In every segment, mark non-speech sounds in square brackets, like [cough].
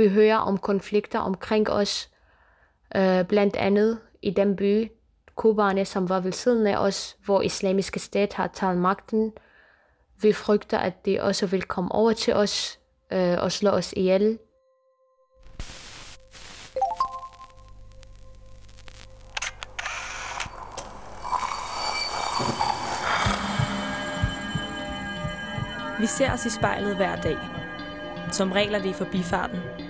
vi hører om konflikter omkring os, øh, blandt andet i den by, Kobane, som var ved siden af os, hvor islamiske stat har taget magten. Vi frygter, at de også vil komme over til os øh, og slå os ihjel. Vi ser os i spejlet hver dag. Som regel er det i forbifarten.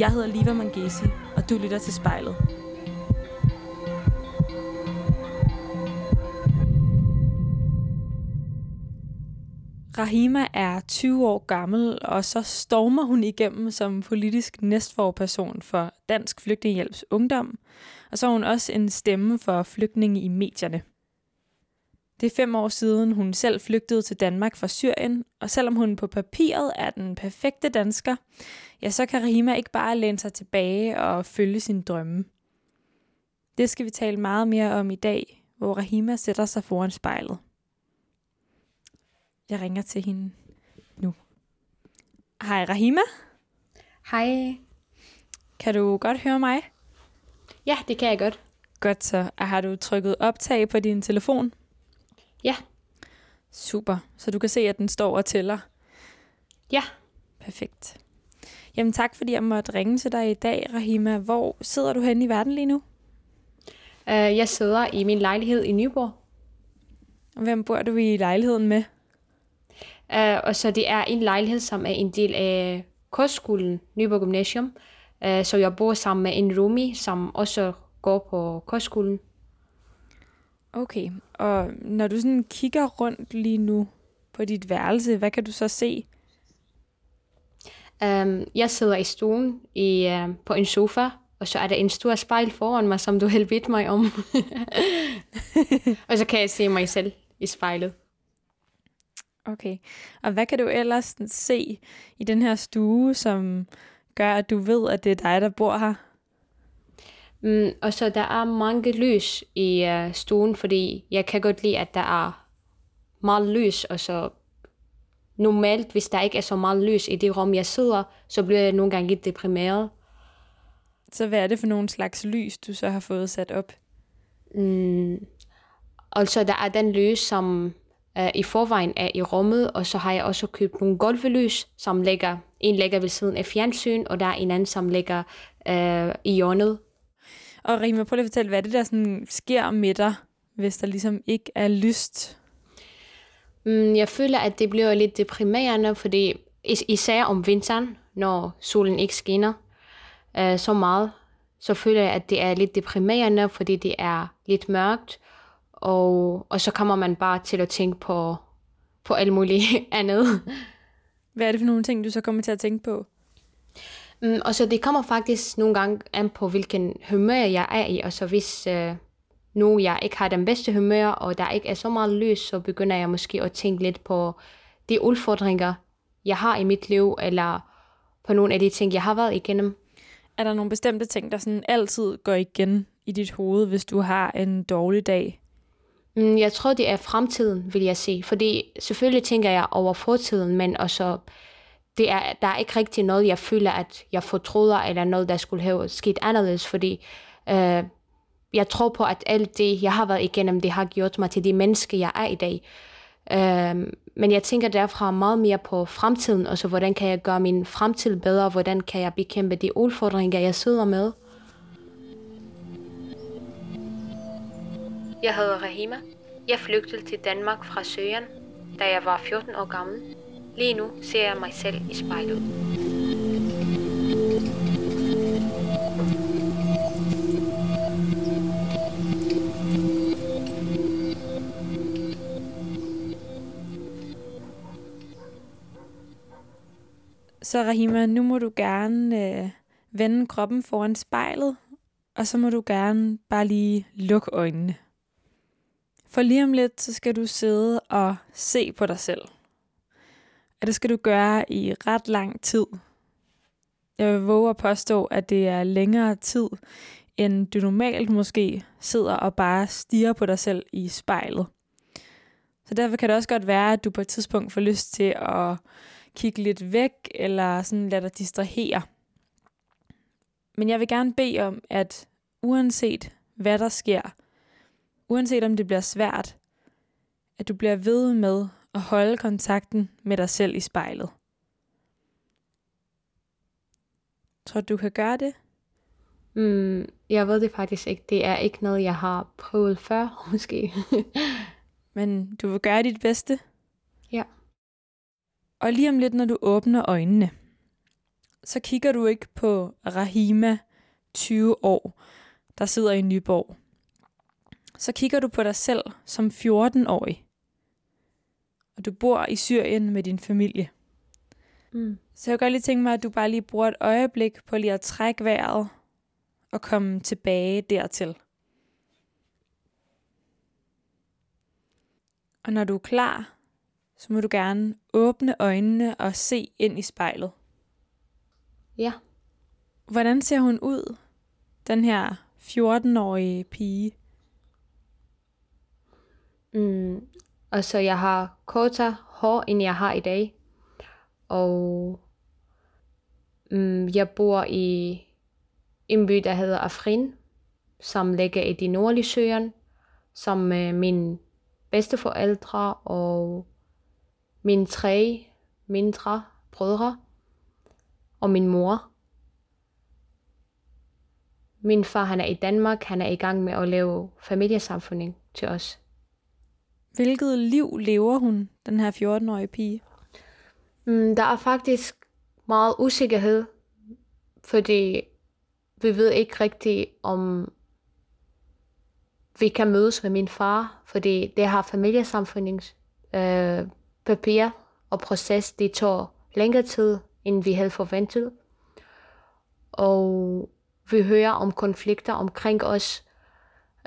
Jeg hedder Liva Mangesi, og du lytter til spejlet. Rahima er 20 år gammel, og så stormer hun igennem som politisk næstforperson for Dansk Flygtningehjælps Ungdom, og så er hun også en stemme for flygtninge i medierne. Det er fem år siden, hun selv flygtede til Danmark fra Syrien, og selvom hun på papiret er den perfekte dansker, ja, så kan Rahima ikke bare læne sig tilbage og følge sin drømme. Det skal vi tale meget mere om i dag, hvor Rahima sætter sig foran spejlet. Jeg ringer til hende nu. Hej Rahima. Hej. Kan du godt høre mig? Ja, det kan jeg godt. Godt så. Har du trykket optag på din telefon? Ja. Super. Så du kan se, at den står og tæller? Ja. Perfekt. Jamen tak, fordi jeg måtte ringe til dig i dag, Rahima. Hvor sidder du henne i verden lige nu? Uh, jeg sidder i min lejlighed i Nyborg. Og hvem bor du i lejligheden med? Uh, og så det er en lejlighed, som er en del af kostskolen Nyborg Gymnasium. Uh, så jeg bor sammen med en roomie, som også går på kostskolen. Okay, og når du sådan kigger rundt lige nu på dit værelse, hvad kan du så se? Um, jeg sidder i stuen i, uh, på en sofa, og så er der en stor spejl foran mig, som du har bedt mig om. [laughs] og så kan jeg se mig selv i spejlet. Okay, og hvad kan du ellers se i den her stue, som gør, at du ved, at det er dig, der bor her? Mm, og så der er mange lys i uh, stuen, fordi jeg kan godt lide, at der er meget lys, og så normalt, hvis der ikke er så meget lys i det rum, jeg sidder, så bliver jeg nogle gange lidt deprimeret. Så hvad er det for nogle slags lys, du så har fået sat op? Mm, altså, der er den lys, som uh, i forvejen er i rummet, og så har jeg også købt nogle golvelys, som ligger, en ligger ved siden af fjernsyn, og der er en anden, som ligger uh, i hjørnet og Rima, prøv lige at fortælle, hvad det der sådan sker med dig, hvis der ligesom ikke er lyst? Mm, jeg føler, at det bliver lidt deprimerende, fordi is- især om vinteren, når solen ikke skinner uh, så meget, så føler jeg, at det er lidt deprimerende, fordi det er lidt mørkt, og, og så kommer man bare til at tænke på, på alt muligt [laughs] andet. Hvad er det for nogle ting, du så kommer til at tænke på? Mm, og så det kommer faktisk nogle gange an på, hvilken humør jeg er i. Og så hvis øh, nu jeg ikke har den bedste humør, og der ikke er så meget lys, så begynder jeg måske at tænke lidt på de udfordringer, jeg har i mit liv, eller på nogle af de ting, jeg har været igennem. Er der nogle bestemte ting, der sådan altid går igen i dit hoved, hvis du har en dårlig dag? Mm, jeg tror, det er fremtiden, vil jeg sige. Fordi selvfølgelig tænker jeg over fortiden, men også det er, der er ikke rigtig noget, jeg føler, at jeg fortryder, eller noget, der skulle have sket anderledes, fordi øh, jeg tror på, at alt det, jeg har været igennem, det har gjort mig til det menneske, jeg er i dag. Øh, men jeg tænker derfra meget mere på fremtiden, og så hvordan kan jeg gøre min fremtid bedre, hvordan kan jeg bekæmpe de udfordringer, jeg sidder med. Jeg hedder Rahima. Jeg flygtede til Danmark fra Syrien, da jeg var 14 år gammel. Lige nu ser jeg mig selv i spejlet. Så Rahima, nu må du gerne øh, vende kroppen foran spejlet, og så må du gerne bare lige lukke øjnene. For lige om lidt, så skal du sidde og se på dig selv. Og det skal du gøre i ret lang tid. Jeg vil våge at påstå, at det er længere tid, end du normalt måske sidder og bare stiger på dig selv i spejlet. Så derfor kan det også godt være, at du på et tidspunkt får lyst til at kigge lidt væk, eller sådan lade dig distrahere. Men jeg vil gerne bede om, at uanset hvad der sker, uanset om det bliver svært, at du bliver ved med at holde kontakten med dig selv i spejlet. Tror du, du kan gøre det? Mm, jeg ved det faktisk ikke. Det er ikke noget, jeg har prøvet før, [laughs] måske. Men du vil gøre dit bedste? Ja. Og lige om lidt, når du åbner øjnene, så kigger du ikke på Rahima, 20 år, der sidder i Nyborg. Så kigger du på dig selv som 14-årig. Og du bor i Syrien med din familie. Mm. Så jeg kan godt lige tænke mig, at du bare lige bruger et øjeblik på lige at trække vejret og komme tilbage dertil. Og når du er klar, så må du gerne åbne øjnene og se ind i spejlet. Ja. Hvordan ser hun ud, den her 14-årige pige? Mm. Og så jeg har kortere hår, end jeg har i dag. Og mm, jeg bor i en by, der hedder Afrin, som ligger i de nordlige søen, som øh, med mine bedsteforældre og mine tre mindre brødre og min mor. Min far han er i Danmark, han er i gang med at lave familiesamfunding til os. Hvilket liv lever hun, den her 14-årige pige? Mm, der er faktisk meget usikkerhed, fordi vi ved ikke rigtigt, om vi kan mødes med min far, fordi det har familiesamfundings øh, papir og proces, det tog længere tid, end vi havde forventet. Og vi hører om konflikter omkring os,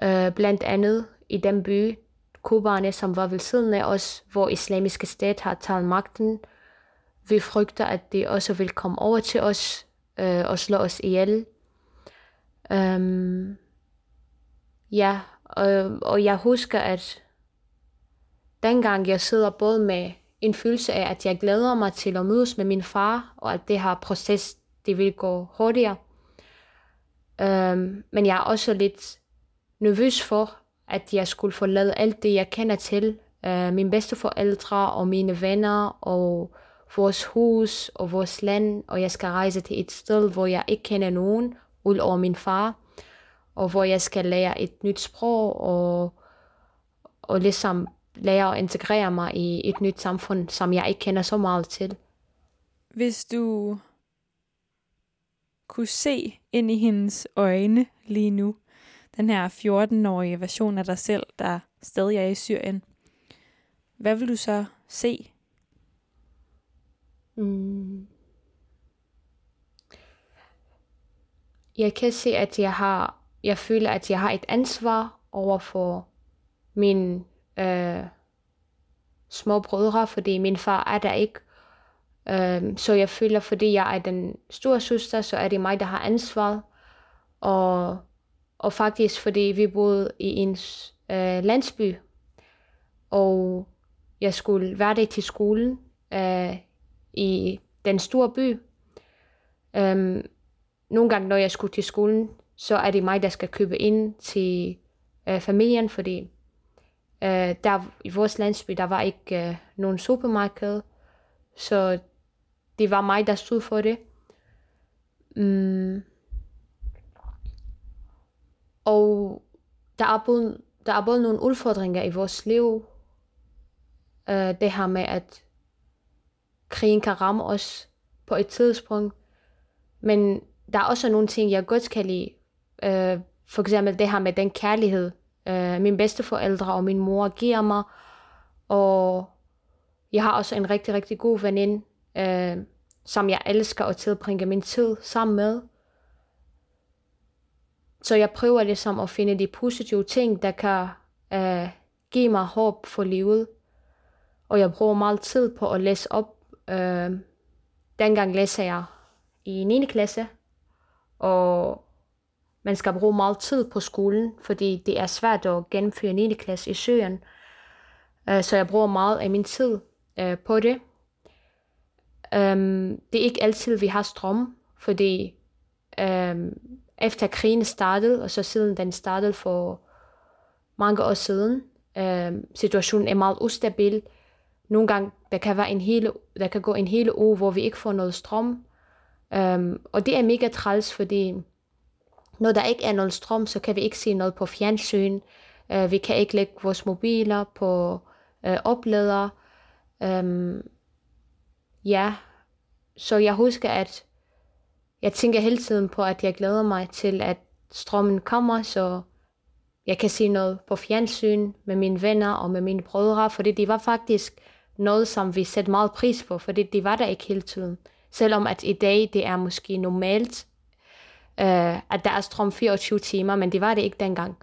øh, blandt andet i den by, Kobane, som var ved siden af os, hvor islamiske stat har taget magten. Vi frygter, at de også vil komme over til os øh, og slå os ihjel. Um, ja, og, og jeg husker, at dengang jeg sidder både med en følelse af, at jeg glæder mig til at mødes med min far, og at det her proces, det vil gå hurtigere. Um, men jeg er også lidt nervøs for, at jeg skulle forlade alt det, jeg kender til. Uh, mine bedsteforældre og mine venner og vores hus og vores land, og jeg skal rejse til et sted, hvor jeg ikke kender nogen, ud over min far, og hvor jeg skal lære et nyt sprog, og, og ligesom lære at integrere mig i et nyt samfund, som jeg ikke kender så meget til. Hvis du kunne se ind i hendes øjne lige nu, den her 14-årige version af dig selv, der stadig er i Syrien, hvad vil du så se? Mm. Jeg kan se, at jeg har, jeg føler, at jeg har et ansvar over for min øh, små brødre, fordi min far er der ikke. Øh, så jeg føler, fordi jeg er den store søster, så er det mig, der har ansvaret. Og, og faktisk, fordi vi boede i en øh, landsby, og jeg skulle hver dag til skolen øh, i den store by. Øhm, nogle gange, når jeg skulle til skolen, så er det mig, der skal købe ind til øh, familien, fordi øh, der i vores landsby, der var ikke øh, nogen supermarked, så det var mig, der stod for det. Mm og der er, både, der er både nogle udfordringer i vores liv. Øh, det her med, at krigen kan ramme os på et tidspunkt. Men der er også nogle ting, jeg godt kan lide. Øh, for eksempel det her med den kærlighed, øh, mine bedsteforældre og min mor giver mig. Og jeg har også en rigtig, rigtig god veninde, øh, som jeg elsker at tilbringe min tid sammen med. Så jeg prøver ligesom at finde de positive ting, der kan uh, give mig håb for livet. Og jeg bruger meget tid på at læse op. Uh, dengang læser jeg i 9. klasse, og man skal bruge meget tid på skolen, fordi det er svært at gennemføre 9. klasse i Syrien. Uh, så jeg bruger meget af min tid uh, på det. Um, det er ikke altid, vi har strøm, fordi um, efter krigen startede, og så siden den startede for mange år siden, øh, situationen er meget ustabil. Nogle gange, der kan, være en hele, der kan gå en hele uge, hvor vi ikke får noget strøm. Um, og det er mega træls, fordi når der ikke er noget strøm, så kan vi ikke se noget på fjernsyn. Uh, vi kan ikke lægge vores mobiler på øh, uh, oplader. Um, øhm, ja, så jeg husker, at jeg tænker hele tiden på, at jeg glæder mig til, at strømmen kommer, så jeg kan se noget på fjernsyn med mine venner og med mine brødre, fordi det var faktisk noget, som vi satte meget pris på, fordi det var der ikke hele tiden. Selvom at i dag det er måske normalt, øh, at der er strøm 24 timer, men det var det ikke dengang.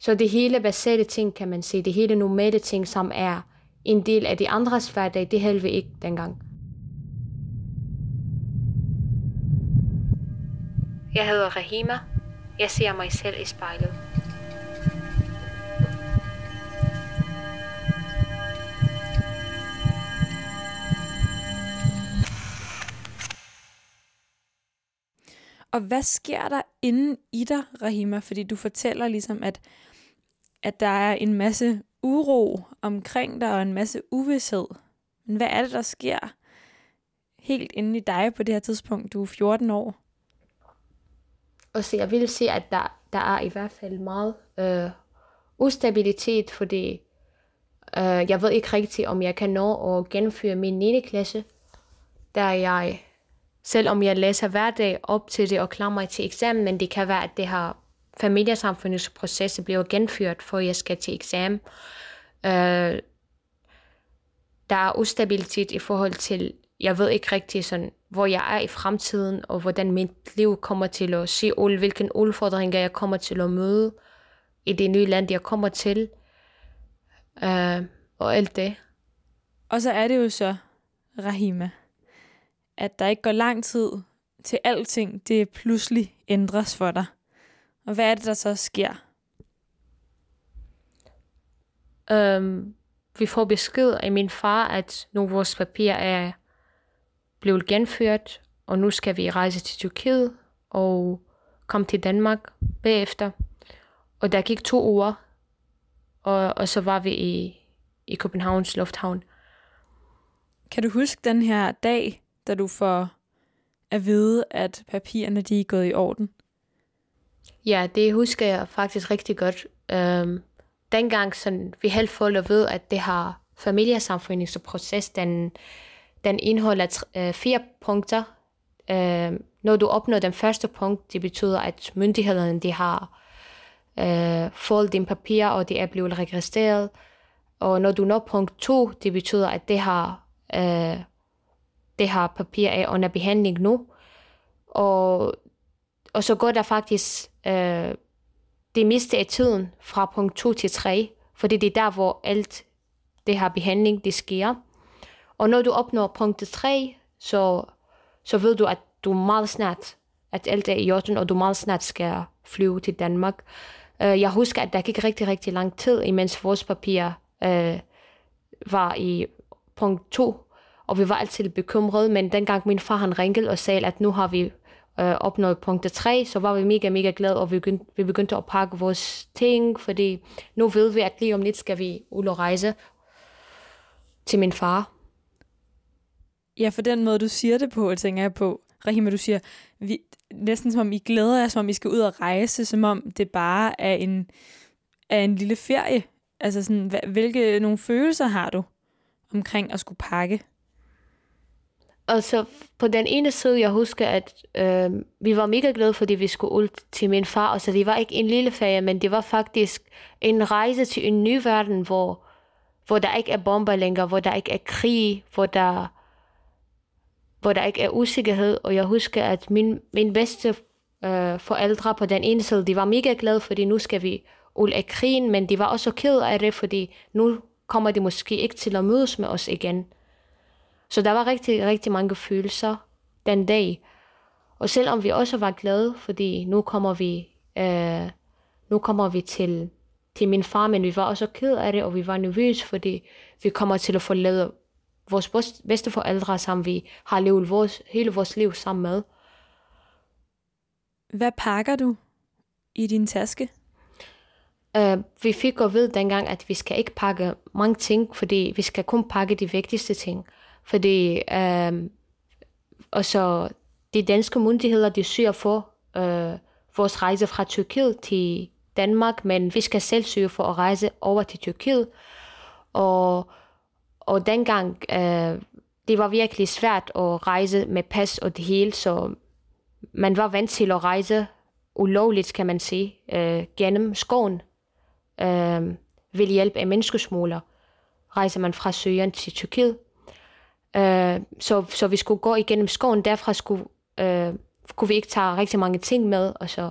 Så det hele basale ting, kan man sige, det hele normale ting, som er en del af de andres hverdag, det havde vi ikke dengang. Jeg hedder Rahima. Jeg ser mig selv i spejlet. Og hvad sker der inden i dig, Rahima? Fordi du fortæller ligesom, at, at der er en masse uro omkring dig og en masse uvidshed. Men hvad er det, der sker helt inde i dig på det her tidspunkt? Du er 14 år. Og så jeg vil sige, at der, der er i hvert fald meget øh, ustabilitet, fordi øh, jeg ved ikke rigtigt, om jeg kan nå at gennemføre min 9. klasse, der jeg, selvom jeg læser hver dag op til det og klarer mig til eksamen, men det kan være, at det her familiesamfundets proces bliver genført, for jeg skal til eksamen. Øh, der er ustabilitet i forhold til, jeg ved ikke rigtig sådan, hvor jeg er i fremtiden, og hvordan mit liv kommer til at se, hvilke udfordringer jeg kommer til at møde i det nye land, jeg kommer til, øh, og alt det. Og så er det jo så, Rahima, at der ikke går lang tid til alting, det pludselig ændres for dig. Og hvad er det, der så sker? Um, vi får besked af min far, at af vores papirer er blevet genført, og nu skal vi rejse til Tyrkiet og komme til Danmark bagefter. Og der gik to uger, og, og så var vi i, i Københavns Lufthavn. Kan du huske den her dag, da du får at vide, at papirerne de er gået i orden? Ja, det husker jeg faktisk rigtig godt. Um, dengang sådan, vi helt folk at ved, at det har familiesamfundsproces, den, den indeholder uh, fire punkter. Øh, når du opnår den første punkt, det betyder, at myndighederne de har øh, fået dine papirer, og det er blevet registreret. Og når du når punkt 2, det betyder, at det har, øh, det har papir er under behandling nu. Og og så går der faktisk øh, det meste af tiden fra punkt 2 til 3, fordi det er der, hvor alt det her behandling, det sker. Og når du opnår punkt 3, så, så ved du, at du meget snart, at alt er i orden, og du meget snart skal flyve til Danmark. Uh, jeg husker, at der gik rigtig, rigtig lang tid, imens vores papir uh, øh, var i punkt 2, og vi var altid bekymrede, men dengang min far han ringede og sagde, at nu har vi øh, opnået punkt 3, så var vi mega, mega glade, og vi begyndte, vi begyndte at pakke vores ting, fordi nu ved vi, at lige om lidt skal vi ud og rejse til min far. Ja, for den måde, du siger det på, tænker jeg på. Rahima, du siger, vi, næsten som om I glæder jer, som om I skal ud og rejse, som om det bare er en, er en lille ferie. Altså sådan, hvilke nogle følelser har du omkring at skulle pakke? Altså, på den ene side, jeg husker, at øh, vi var mega glade, fordi vi skulle ud til min far. Og så det var ikke en lille ferie, men det var faktisk en rejse til en ny verden, hvor hvor der ikke er bomber længere, hvor der ikke er krig, hvor der, hvor der ikke er usikkerhed. Og jeg husker, at min, min bedste øh, forældre på den ene side, de var mega glade, fordi nu skal vi ud af krigen, men de var også ked af det, fordi nu kommer de måske ikke til at mødes med os igen. Så der var rigtig, rigtig mange følelser den dag. Og selvom vi også var glade, fordi nu kommer vi, øh, nu kommer vi til, til min far, men vi var også ked af det, og vi var nervøse, fordi vi kommer til at forlade vores bedste forældre, som vi har levet vores, hele vores liv sammen med. Hvad pakker du i din taske? Uh, vi fik at vide dengang, at vi skal ikke pakke mange ting, fordi vi skal kun pakke de vigtigste ting. Fordi uh, og så de danske myndigheder, de søger for uh, vores rejse fra Tyrkiet til Danmark, men vi skal selv søge for at rejse over til Tyrkiet. Og, og dengang, øh, det var virkelig svært at rejse med pas og det hele, så man var vant til at rejse ulovligt, kan man sige, øh, gennem skoven øh, ved hjælp af menneskesmugler rejser man fra Syrien til Tyrkiet. Øh, så, så vi skulle gå igennem skoven. Derfra skulle, øh, kunne vi ikke tage rigtig mange ting med. Og så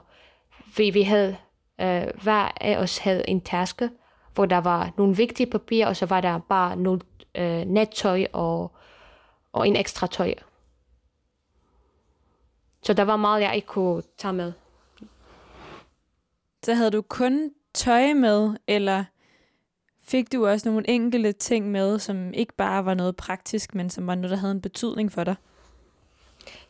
vi, vi havde, øh, hver af os havde en taske, hvor der var nogle vigtige papirer, og så var der bare nogle øh, nattøj og, og en ekstra tøj. Så der var meget, jeg ikke kunne tage med. Så havde du kun tøj med, eller fik du også nogle enkelte ting med, som ikke bare var noget praktisk, men som var noget, der havde en betydning for dig?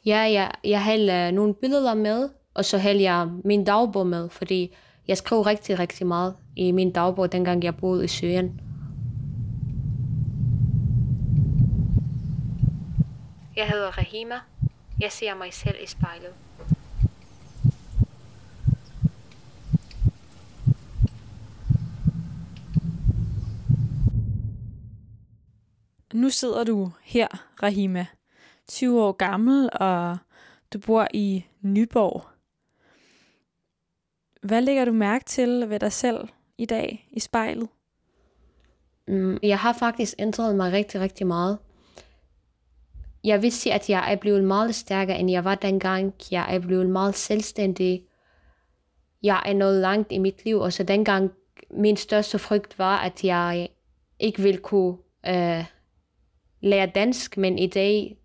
Ja, ja jeg havde uh, nogle billeder med, og så havde jeg min dagbog med, fordi jeg skrev rigtig, rigtig meget i min dagbog, dengang jeg boede i Syrien. Jeg hedder Rahima. Jeg ser mig selv i spejlet. Nu sidder du her, Rahima, 20 år gammel, og du bor i Nyborg. Hvad lægger du mærke til ved dig selv i dag i spejlet? Mm, jeg har faktisk ændret mig rigtig, rigtig meget. Jeg vil sige, at jeg er blevet meget stærkere, end jeg var dengang. Jeg er blevet meget selvstændig. Jeg er nået langt i mit liv, og så dengang min største frygt var, at jeg ikke ville kunne øh, lære dansk, men i dag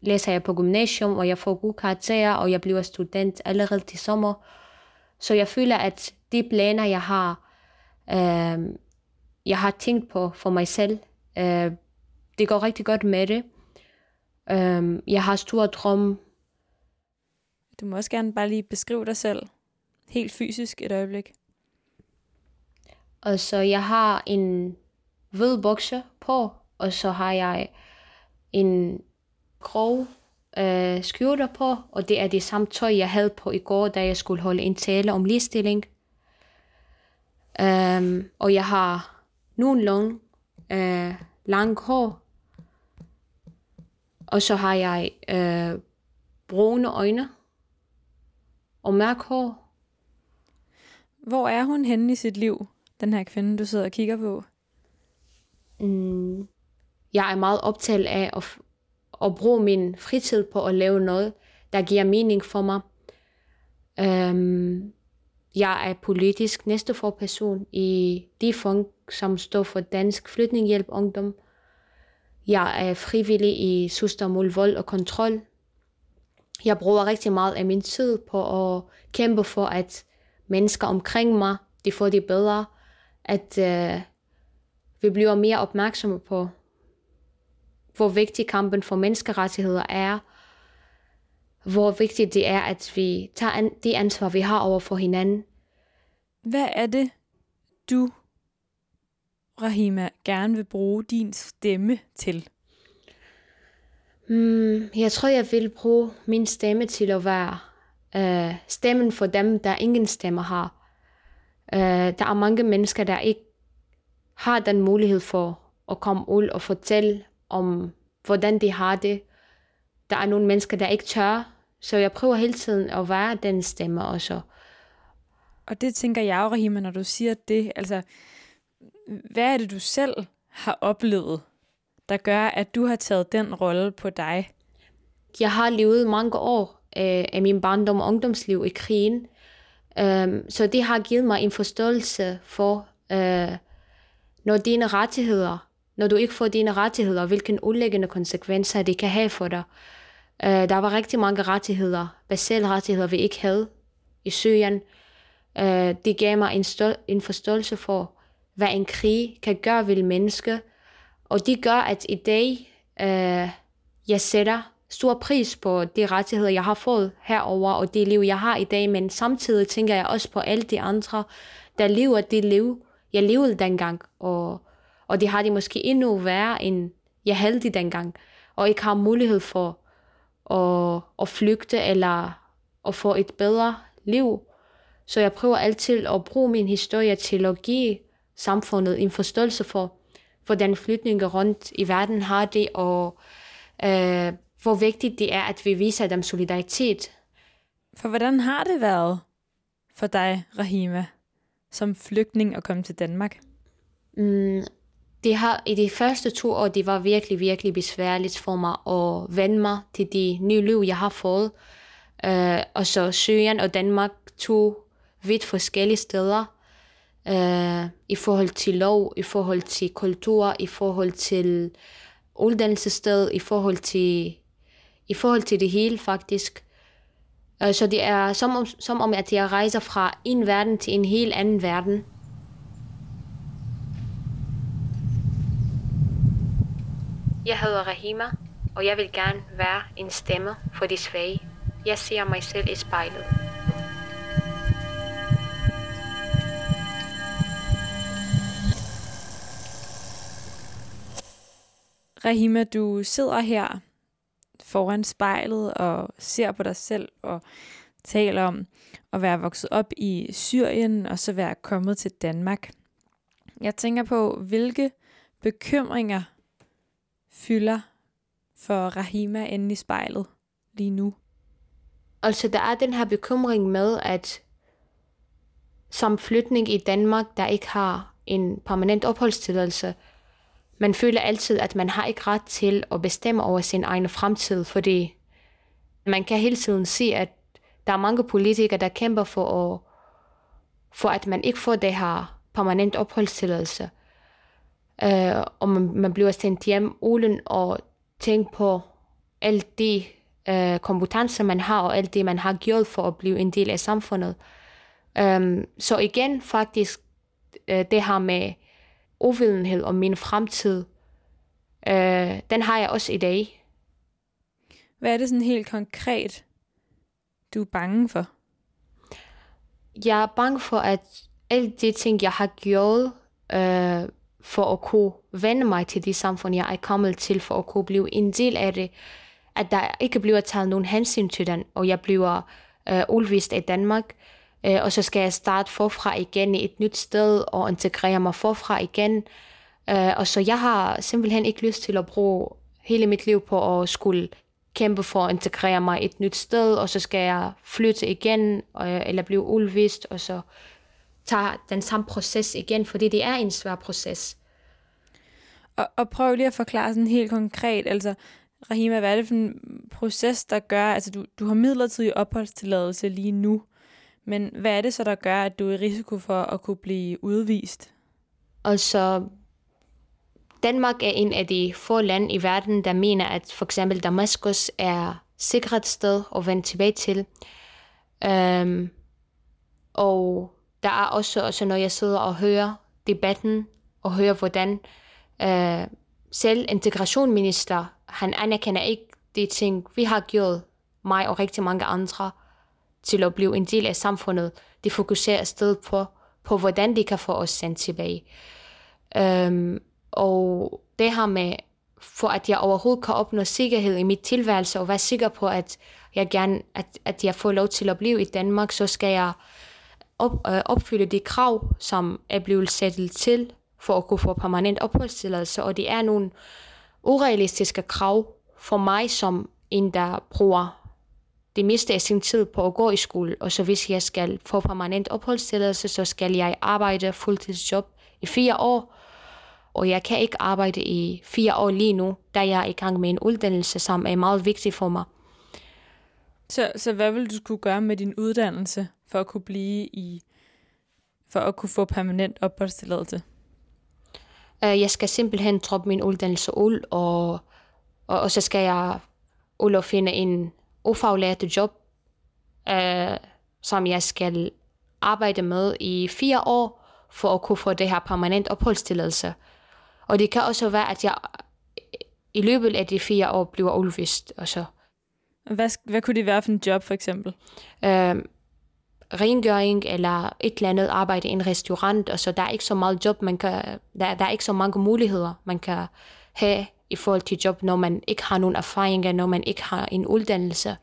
læser jeg på gymnasium, og jeg får gode karakterer, og jeg bliver student allerede til sommer. Så jeg føler, at de planer, jeg har, øh, jeg har tænkt på for mig selv, øh, det går rigtig godt med det. Øh, jeg har store drømme. Du må også gerne bare lige beskrive dig selv, helt fysisk et øjeblik. Og så jeg har en hvid bukser på, og så har jeg en grov øh, skjorte på, og det er det samme tøj, jeg havde på i går, da jeg skulle holde en tale om ligestilling. Um, og jeg har nogenlunde øh, lang hår, og så har jeg øh, brune øjne og mørk hår. Hvor er hun henne i sit liv, den her kvinde, du sidder og kigger på? Mm, jeg er meget optaget af at, at bruge min fritid på at lave noget, der giver mening for mig. Um, jeg er politisk næste for person i de fond, som står for Dansk Flytninghjælp Ungdom. Jeg er frivillig i Søster mod vold og kontrol. Jeg bruger rigtig meget af min tid på at kæmpe for, at mennesker omkring mig, de får det bedre. At øh, vi bliver mere opmærksomme på, hvor vigtig kampen for menneskerettigheder er, hvor vigtigt det er, at vi tager an, det ansvar, vi har over for hinanden. Hvad er det, du, Rahima, gerne vil bruge din stemme til? Hmm, jeg tror, jeg vil bruge min stemme til at være øh, stemmen for dem, der ingen stemme har. Øh, der er mange mennesker, der ikke har den mulighed for at komme ud og fortælle om, hvordan de har det. Der er nogle mennesker, der ikke tør, så jeg prøver hele tiden at være den stemme også. Og det tænker jeg, Rahima, når du siger det. Altså, hvad er det, du selv har oplevet, der gør, at du har taget den rolle på dig? Jeg har levet mange år øh, af min barndom og ungdomsliv i krigen, øh, så det har givet mig en forståelse for, øh, når dine rettigheder, når du ikke får dine rettigheder, hvilke ulæggende konsekvenser det kan have for dig. Øh, der var rigtig mange rettigheder, basale rettigheder, vi ikke havde i Syrien. Øh, det gav mig en, stol- en forståelse for, hvad en krig kan gøre ved menneske. Og det gør, at i dag, øh, jeg sætter stor pris på de rettigheder, jeg har fået herover og det liv, jeg har i dag. Men samtidig tænker jeg også på alle de andre, der lever det liv, jeg levede dengang. Og, og det har de måske endnu værre, end jeg havde det dengang. Og ikke har mulighed for at, at flygte eller at få et bedre liv. Så jeg prøver altid at bruge min historie til at give samfundet en forståelse for, hvordan flytninger rundt i verden har det, og øh, hvor vigtigt det er, at vi viser dem solidaritet. For hvordan har det været for dig, Rahima, som flygtning at komme til Danmark? Mm, det har, I de første to år, det var virkelig, virkelig besværligt for mig at vende mig til de nye liv, jeg har fået. Uh, og så Syrien og Danmark, to vidt forskellige steder. Uh, I forhold til lov, i forhold til kultur, i forhold til uddannelsessted, i forhold til, i forhold til det hele faktisk. Uh, så det er som om, som om, at jeg rejser fra en verden til en helt anden verden. Jeg hedder Rahima, og jeg vil gerne være en stemme for de svage. Jeg ser mig selv i spejlet. Rahima, du sidder her foran spejlet og ser på dig selv og taler om at være vokset op i Syrien og så være kommet til Danmark. Jeg tænker på, hvilke bekymringer fylder for Rahima inde i spejlet lige nu? Altså, der er den her bekymring med, at som flytning i Danmark, der ikke har en permanent opholdstilladelse, man føler altid, at man har ikke ret til at bestemme over sin egen fremtid, fordi man kan hele tiden se, at der er mange politikere, der kæmper for, at, for at man ikke får det her permanent opholdstilladelse Uh, og man, man bliver sendt hjem uden at tænke på alt de uh, kompetencer, man har, og alt det, man har gjort for at blive en del af samfundet. Um, så igen faktisk uh, det her med uvidenhed om min fremtid, øh, den har jeg også i dag. Hvad er det sådan helt konkret, du er bange for? Jeg er bange for, at alle de ting, jeg har gjort, øh, for at kunne vende mig til det samfund, jeg er kommet til, for at kunne blive en del af det, at der ikke bliver taget nogen hensyn til den, og jeg bliver øh, udvist af Danmark, øh, Øh, og så skal jeg starte forfra igen i et nyt sted, og integrere mig forfra igen. Øh, og så jeg har simpelthen ikke lyst til at bruge hele mit liv på at skulle kæmpe for at integrere mig et nyt sted, og så skal jeg flytte igen, øh, eller blive ulvist, og så tager den samme proces igen, fordi det er en svær proces. Og, og prøv lige at forklare sådan helt konkret, altså Rahima, hvad er det for en proces, der gør, altså du, du har midlertidig opholdstilladelse lige nu, men hvad er det så, der gør, at du er i risiko for at kunne blive udvist? Altså, Danmark er en af de få lande i verden, der mener, at for eksempel Damaskus er sikret sted at vende tilbage til. Øhm, og der er også, også, når jeg sidder og hører debatten, og hører, hvordan øh, selv integrationminister, han anerkender ikke de ting, vi har gjort, mig og rigtig mange andre, til at blive en del af samfundet. De fokuserer sted på, på hvordan de kan få os sendt tilbage. Øhm, og det her med, for at jeg overhovedet kan opnå sikkerhed i mit tilværelse, og være sikker på, at jeg gerne, at, at jeg får lov til at blive i Danmark, så skal jeg op, øh, opfylde de krav, som er blevet sat til for at kunne få permanent opholdstilladelse, og det er nogle urealistiske krav for mig som en, der bruger det meste af sin tid på at gå i skole, og så hvis jeg skal få permanent opholdstilladelse, så skal jeg arbejde fuldtidsjob i fire år, og jeg kan ikke arbejde i fire år lige nu, da jeg er i gang med en uddannelse, som er meget vigtig for mig. Så, så hvad vil du skulle gøre med din uddannelse for at kunne blive i, for at kunne få permanent opholdstilladelse? Uh, jeg skal simpelthen droppe min uddannelse ud, og, og, og så skal jeg ud og finde en ufaglært job, uh, som jeg skal arbejde med i fire år, for at kunne få det her permanent opholdstilladelse. Og det kan også være, at jeg i løbet af de fire år bliver udvist. Og så. Hvad, hvad kunne det være for en job, for eksempel? Øh, rengøring eller et eller andet arbejde i en restaurant, og så der er ikke så meget job, man kan, der, der er ikke så mange muligheder, man kan have i forhold til job, når man ikke har nogen erfaringer, når man ikke har en uddannelse.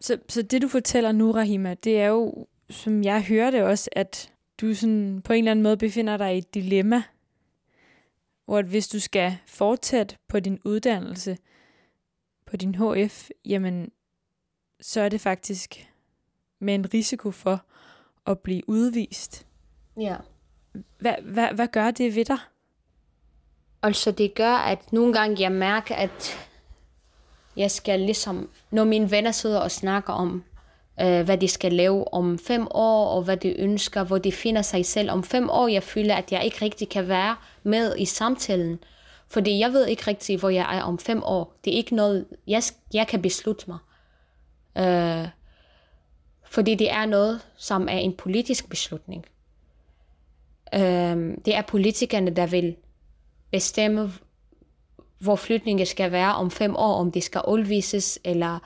Så, så det, du fortæller nu, Rahima, det er jo, som jeg hører det også, at du sådan på en eller anden måde befinder dig i et dilemma, hvor at hvis du skal fortsætte på din uddannelse, på din HF, jamen, så er det faktisk med en risiko for at blive udvist. Ja. Hvad, hvad, hvad gør det ved dig? Altså det gør, at nogle gange jeg mærker, at jeg skal ligesom, når mine venner sidder og snakker om, øh, hvad de skal lave om fem år, og hvad de ønsker, hvor de finder sig selv om fem år. Jeg føler, at jeg ikke rigtig kan være med i samtalen, fordi jeg ved ikke rigtig, hvor jeg er om fem år. Det er ikke noget, jeg, jeg kan beslutte mig. Øh, fordi det er noget, som er en politisk beslutning. Øh, det er politikerne, der vil bestemme, hvor flytningen skal være om fem år, om det skal udvises, eller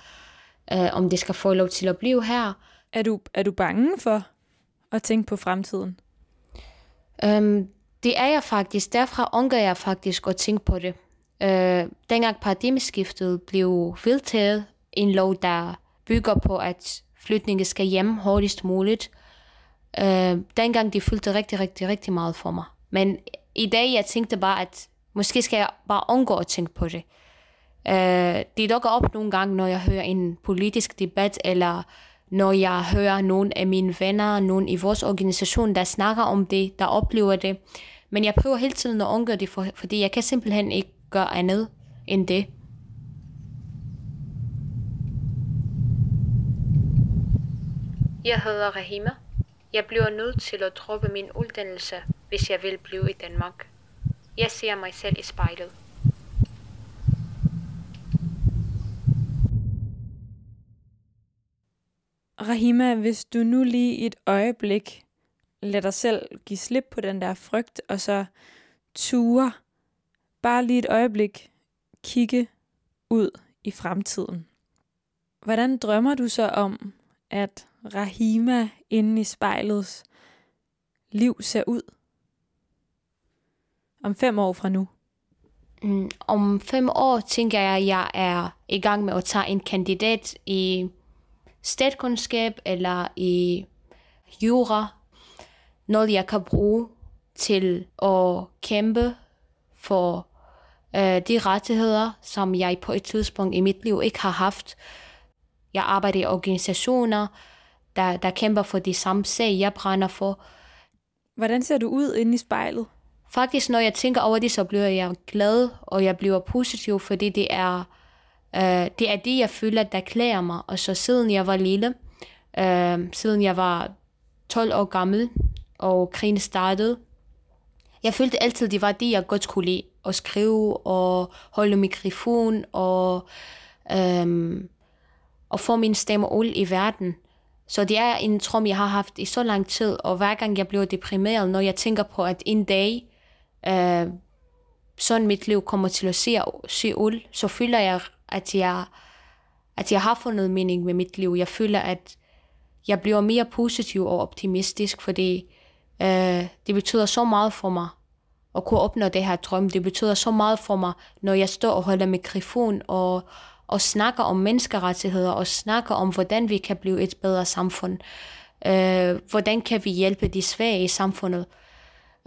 øh, om det skal få lov til at blive her. Er du, er du bange for at tænke på fremtiden? Um, det er jeg faktisk. Derfra undgår jeg faktisk at tænke på det. Uh, dengang paradigmeskiftet blev vedtaget, en lov, der bygger på, at flytningen skal hjem hurtigst muligt, uh, dengang det fyldte rigtig, rigtig, rigtig meget for mig. Men i dag, jeg tænkte bare, at måske skal jeg bare undgå at tænke på det. Uh, det dukker op nogle gange, når jeg hører en politisk debat, eller når jeg hører nogle af mine venner, nogen i vores organisation, der snakker om det, der oplever det. Men jeg prøver hele tiden at undgå det, for, fordi jeg kan simpelthen ikke gøre andet end det. Jeg hedder Rahima. Jeg bliver nødt til at droppe min uddannelse, hvis jeg vil blive i Danmark. Jeg ser mig selv i spejlet. Rahima, hvis du nu lige et øjeblik lader dig selv give slip på den der frygt, og så ture bare lige et øjeblik kigge ud i fremtiden. Hvordan drømmer du så om, at Rahima inde i spejlets liv ser ud? Om fem år fra nu? Mm, om fem år tænker jeg, at jeg er i gang med at tage en kandidat i statskundskab eller i jura. Noget jeg kan bruge til at kæmpe for øh, de rettigheder, som jeg på et tidspunkt i mit liv ikke har haft. Jeg arbejder i organisationer, der, der kæmper for de samme sag, jeg brænder for. Hvordan ser du ud inde i spejlet? Faktisk, når jeg tænker over det, så bliver jeg glad, og jeg bliver positiv, fordi det er, øh, det er det, jeg føler, der klæder mig. Og så siden jeg var lille, øh, siden jeg var 12 år gammel, og krigen startede, jeg følte altid, det var det, jeg godt kunne lide. At skrive og holde mikrofon og, øhm, og få min stemme ud i verden. Så det er en trom, jeg har haft i så lang tid, og hver gang jeg bliver deprimeret, når jeg tænker på, at en dag, øh, sådan mit liv kommer til at se, se ud, så føler jeg, at jeg, at jeg har fundet mening med mit liv. Jeg føler, at jeg bliver mere positiv og optimistisk, fordi øh, det betyder så meget for mig at kunne opnå det her drøm. Det betyder så meget for mig, når jeg står og holder mikrofon og, og snakker om menneskerettigheder og snakker om, hvordan vi kan blive et bedre samfund. Øh, hvordan kan vi hjælpe de svage i samfundet. Øh,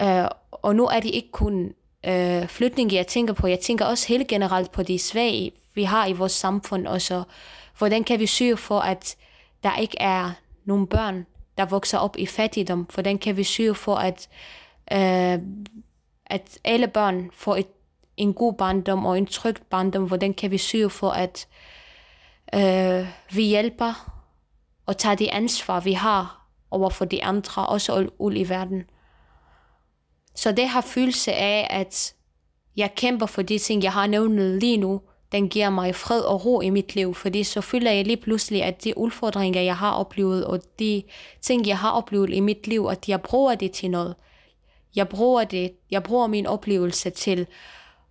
Øh, og nu er det ikke kun øh, flytning, jeg tænker på. Jeg tænker også helt generelt på de svage, vi har i vores samfund. også. hvordan kan vi sørge for, at der ikke er nogen børn, der vokser op i fattigdom? Hvordan kan vi sørge for, at øh, at alle børn får et, en god barndom og en tryg barndom. Hvordan kan vi sørge for, at øh, vi hjælper og tager det ansvar, vi har over for de andre, også ud i verden. Så det har følelse af, at jeg kæmper for de ting, jeg har nævnet lige nu, den giver mig fred og ro i mit liv, fordi så føler jeg lige pludselig, at de udfordringer, jeg har oplevet, og de ting, jeg har oplevet i mit liv, at jeg bruger det til noget. Jeg bruger det, jeg bruger min oplevelse til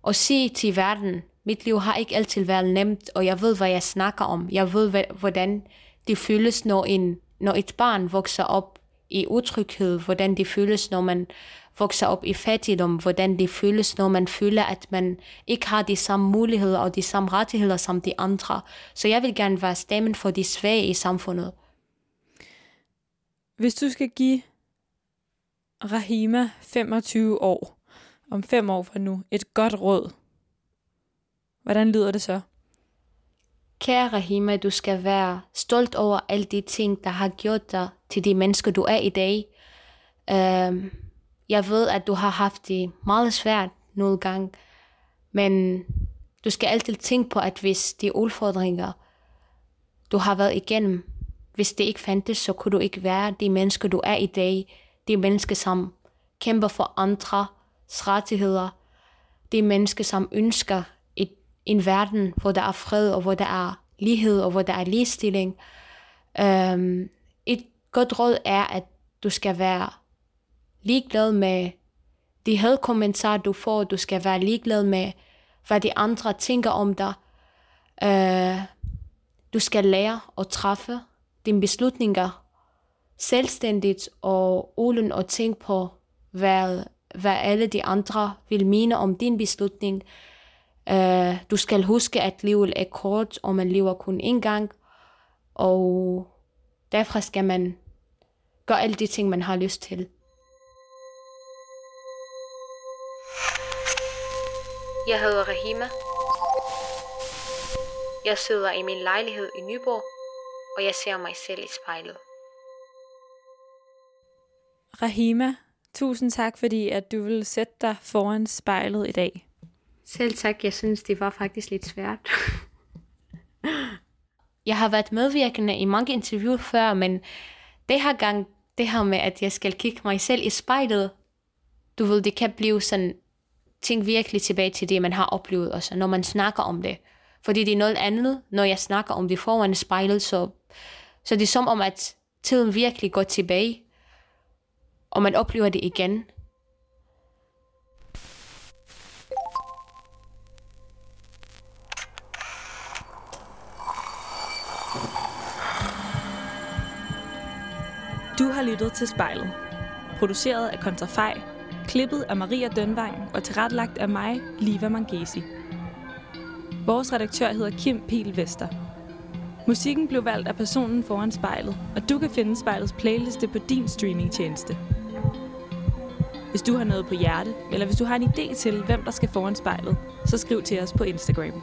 at sige til verden, mit liv har ikke altid været nemt, og jeg ved, hvad jeg snakker om. Jeg ved, hvordan det føles, når, en, når et barn vokser op i utryghed, hvordan det føles, når man vokser op i fattigdom, hvordan det føles, når man føler, at man ikke har de samme muligheder og de samme rettigheder som de andre. Så jeg vil gerne være stemmen for de svage i samfundet. Hvis du skal give Rahima 25 år, om fem år fra nu, et godt råd, hvordan lyder det så? Kære Rahima, du skal være stolt over alle de ting, der har gjort dig til de mennesker, du er i dag. Uh, jeg ved, at du har haft det meget svært nogle gange, men du skal altid tænke på, at hvis de udfordringer, du har været igennem, hvis det ikke fandtes, så kunne du ikke være de mennesker, du er i dag. De mennesker, som kæmper for andres rettigheder. De mennesker, som ønsker et, en verden, hvor der er fred, og hvor der er lighed, og hvor der er ligestilling. Øhm, godt råd er, at du skal være ligeglad med de hadkommentarer, du får. Du skal være ligeglad med, hvad de andre tænker om dig. Uh, du skal lære at træffe dine beslutninger selvstændigt og uden at tænke på, hvad, hvad alle de andre vil mene om din beslutning. Uh, du skal huske, at livet er kort, og man lever kun én gang. Og derfor skal man gøre alle de ting, man har lyst til. Jeg hedder Rahima. Jeg sidder i min lejlighed i Nyborg, og jeg ser mig selv i spejlet. Rahima, tusind tak, fordi at du vil sætte dig foran spejlet i dag. Selv tak, jeg synes, det var faktisk lidt svært. [laughs] jeg har været medvirkende i mange interviews før, men det her gang, det her med, at jeg skal kigge mig selv i spejlet, du ved, det kan blive sådan tænk virkelig tilbage til det, man har oplevet, også, når man snakker om det. Fordi det er noget andet, når jeg snakker om det foran spejlet, så, så det er som om, at tiden virkelig går tilbage, og man oplever det igen. Har lyttet til spejlet. Produceret af Kontrafej Klippet af Maria Dønvang og tilrettelagt af mig, Liva Mangesi. Vores redaktør hedder Kim Pil Vester. Musikken blev valgt af personen foran spejlet, og du kan finde spejlets playliste på din streamingtjeneste. Hvis du har noget på hjerte, eller hvis du har en idé til, hvem der skal foran spejlet, så skriv til os på Instagram.